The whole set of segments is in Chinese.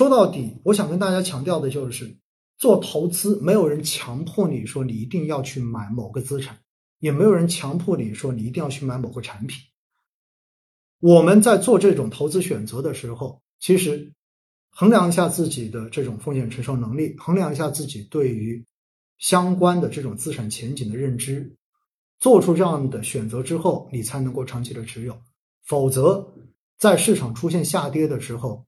说到底，我想跟大家强调的就是，做投资没有人强迫你说你一定要去买某个资产，也没有人强迫你说你一定要去买某个产品。我们在做这种投资选择的时候，其实衡量一下自己的这种风险承受能力，衡量一下自己对于相关的这种资产前景的认知，做出这样的选择之后，你才能够长期的持有。否则，在市场出现下跌的时候，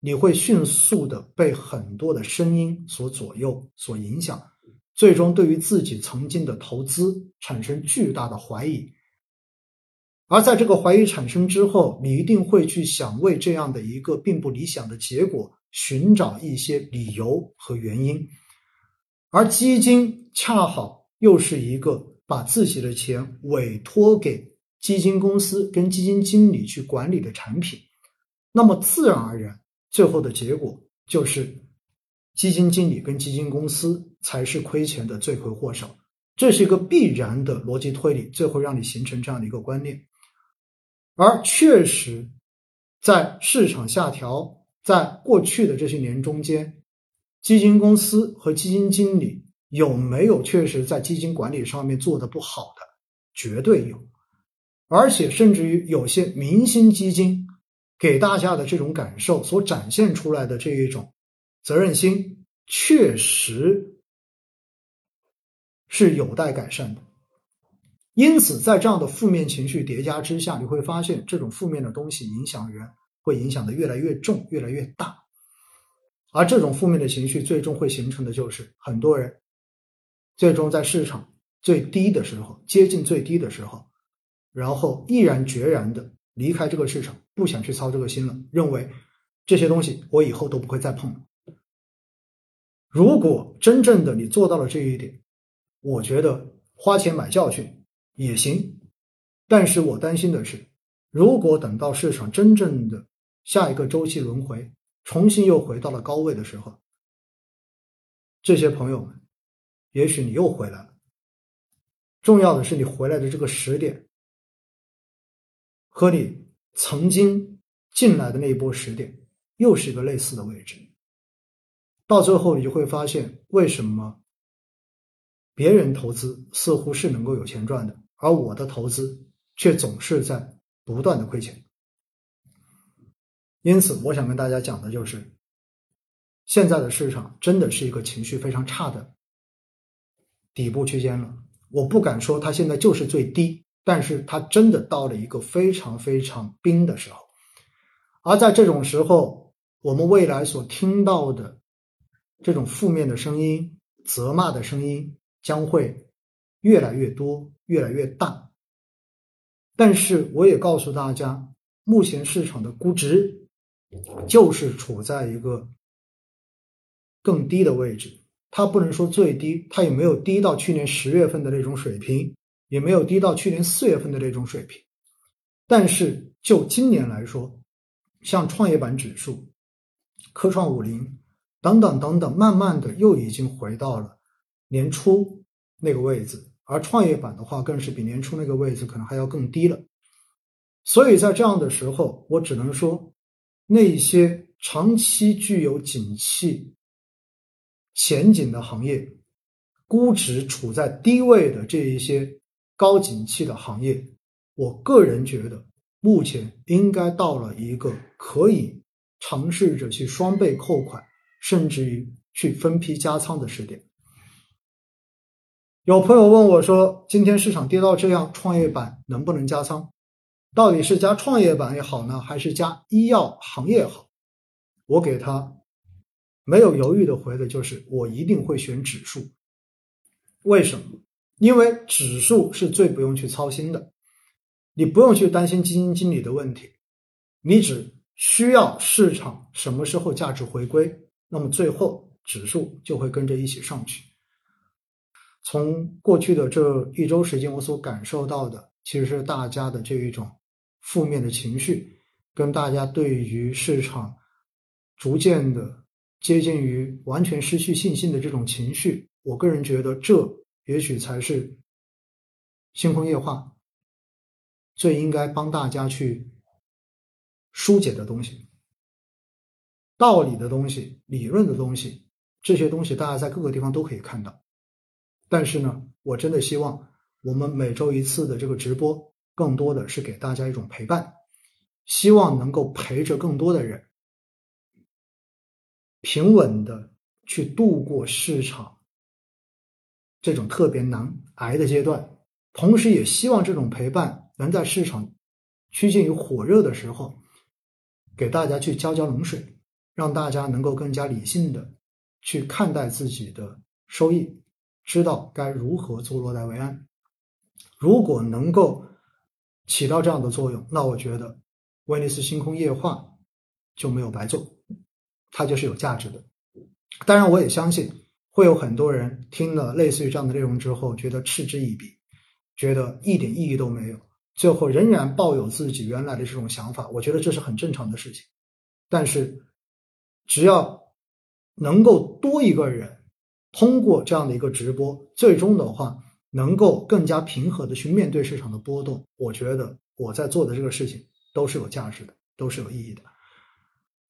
你会迅速的被很多的声音所左右、所影响，最终对于自己曾经的投资产生巨大的怀疑。而在这个怀疑产生之后，你一定会去想为这样的一个并不理想的结果寻找一些理由和原因。而基金恰好又是一个把自己的钱委托给基金公司跟基金经理去管理的产品，那么自然而然。最后的结果就是，基金经理跟基金公司才是亏钱的罪魁祸首，这是一个必然的逻辑推理，最后让你形成这样的一个观念。而确实，在市场下调，在过去的这些年中间，基金公司和基金经理有没有确实在基金管理上面做的不好的？绝对有，而且甚至于有些明星基金。给大家的这种感受所展现出来的这一种责任心，确实是有待改善的。因此，在这样的负面情绪叠加之下，你会发现这种负面的东西影响人，会影响的越来越重、越来越大。而这种负面的情绪最终会形成的就是很多人最终在市场最低的时候，接近最低的时候，然后毅然决然的。离开这个市场，不想去操这个心了，认为这些东西我以后都不会再碰了。如果真正的你做到了这一点，我觉得花钱买教训也行。但是我担心的是，如果等到市场真正的下一个周期轮回，重新又回到了高位的时候，这些朋友们，也许你又回来了。重要的是你回来的这个时点。和你曾经进来的那一波时点，又是一个类似的位置。到最后，你就会发现，为什么别人投资似乎是能够有钱赚的，而我的投资却总是在不断的亏钱。因此，我想跟大家讲的就是，现在的市场真的是一个情绪非常差的底部区间了。我不敢说它现在就是最低。但是它真的到了一个非常非常冰的时候，而在这种时候，我们未来所听到的这种负面的声音、责骂的声音将会越来越多、越来越大。但是我也告诉大家，目前市场的估值就是处在一个更低的位置，它不能说最低，它也没有低到去年十月份的那种水平。也没有低到去年四月份的那种水平，但是就今年来说，像创业板指数、科创五零等等等等，慢慢的又已经回到了年初那个位置，而创业板的话，更是比年初那个位置可能还要更低了。所以在这样的时候，我只能说，那些长期具有景气前景的行业，估值处在低位的这一些。高景气的行业，我个人觉得目前应该到了一个可以尝试着去双倍扣款，甚至于去分批加仓的时点。有朋友问我说：“今天市场跌到这样，创业板能不能加仓？到底是加创业板也好呢，还是加医药行业好？”我给他没有犹豫的回的就是：我一定会选指数。为什么？因为指数是最不用去操心的，你不用去担心基金经理的问题，你只需要市场什么时候价值回归，那么最后指数就会跟着一起上去。从过去的这一周时间，我所感受到的，其实是大家的这一种负面的情绪，跟大家对于市场逐渐的接近于完全失去信心的这种情绪，我个人觉得这。也许才是星空夜话最应该帮大家去疏解的东西。道理的东西、理论的东西，这些东西大家在各个地方都可以看到。但是呢，我真的希望我们每周一次的这个直播，更多的是给大家一种陪伴，希望能够陪着更多的人，平稳的去度过市场这种特别难挨的阶段。同时，也希望这种陪伴能在市场趋近于火热的时候，给大家去浇浇冷水，让大家能够更加理性的去看待自己的收益。知道该如何做落袋为安。如果能够起到这样的作用，那我觉得威尼斯星空夜话就没有白做，它就是有价值的。当然，我也相信会有很多人听了类似于这样的内容之后，觉得嗤之以鼻，觉得一点意义都没有，最后仍然抱有自己原来的这种想法。我觉得这是很正常的事情。但是，只要能够多一个人。通过这样的一个直播，最终的话能够更加平和的去面对市场的波动，我觉得我在做的这个事情都是有价值的，都是有意义的，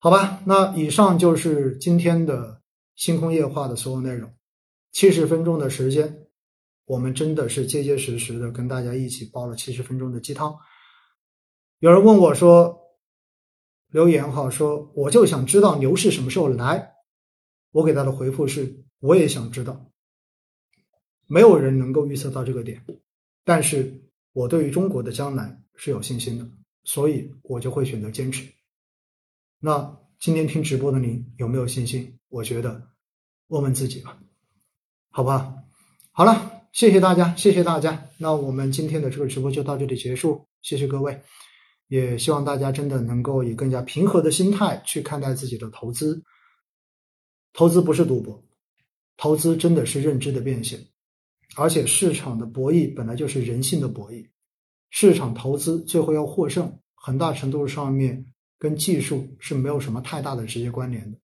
好吧？那以上就是今天的星空夜话的所有内容，七十分钟的时间，我们真的是结结实实的跟大家一起煲了七十分钟的鸡汤。有人问我说，留言哈，说我就想知道牛市什么时候来，我给他的回复是。我也想知道，没有人能够预测到这个点，但是我对于中国的将来是有信心的，所以我就会选择坚持。那今天听直播的您有没有信心？我觉得问问自己吧，好吧？好了，谢谢大家，谢谢大家。那我们今天的这个直播就到这里结束，谢谢各位，也希望大家真的能够以更加平和的心态去看待自己的投资，投资不是赌博。投资真的是认知的变现，而且市场的博弈本来就是人性的博弈。市场投资最后要获胜，很大程度上面跟技术是没有什么太大的直接关联的，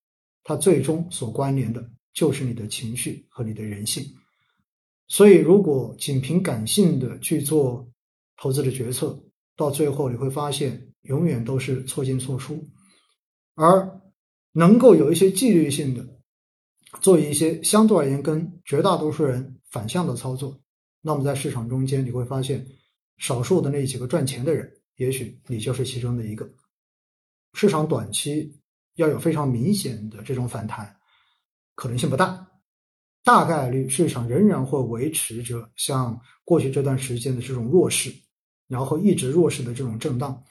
它最终所关联的就是你的情绪和你的人性。所以，如果仅凭感性的去做投资的决策，到最后你会发现永远都是错进错出，而能够有一些纪律性的。做一些相对而言跟绝大多数人反向的操作，那么在市场中间你会发现，少数的那几个赚钱的人，也许你就是其中的一个。市场短期要有非常明显的这种反弹，可能性不大，大概率市场仍然会维持着像过去这段时间的这种弱势，然后一直弱势的这种震荡。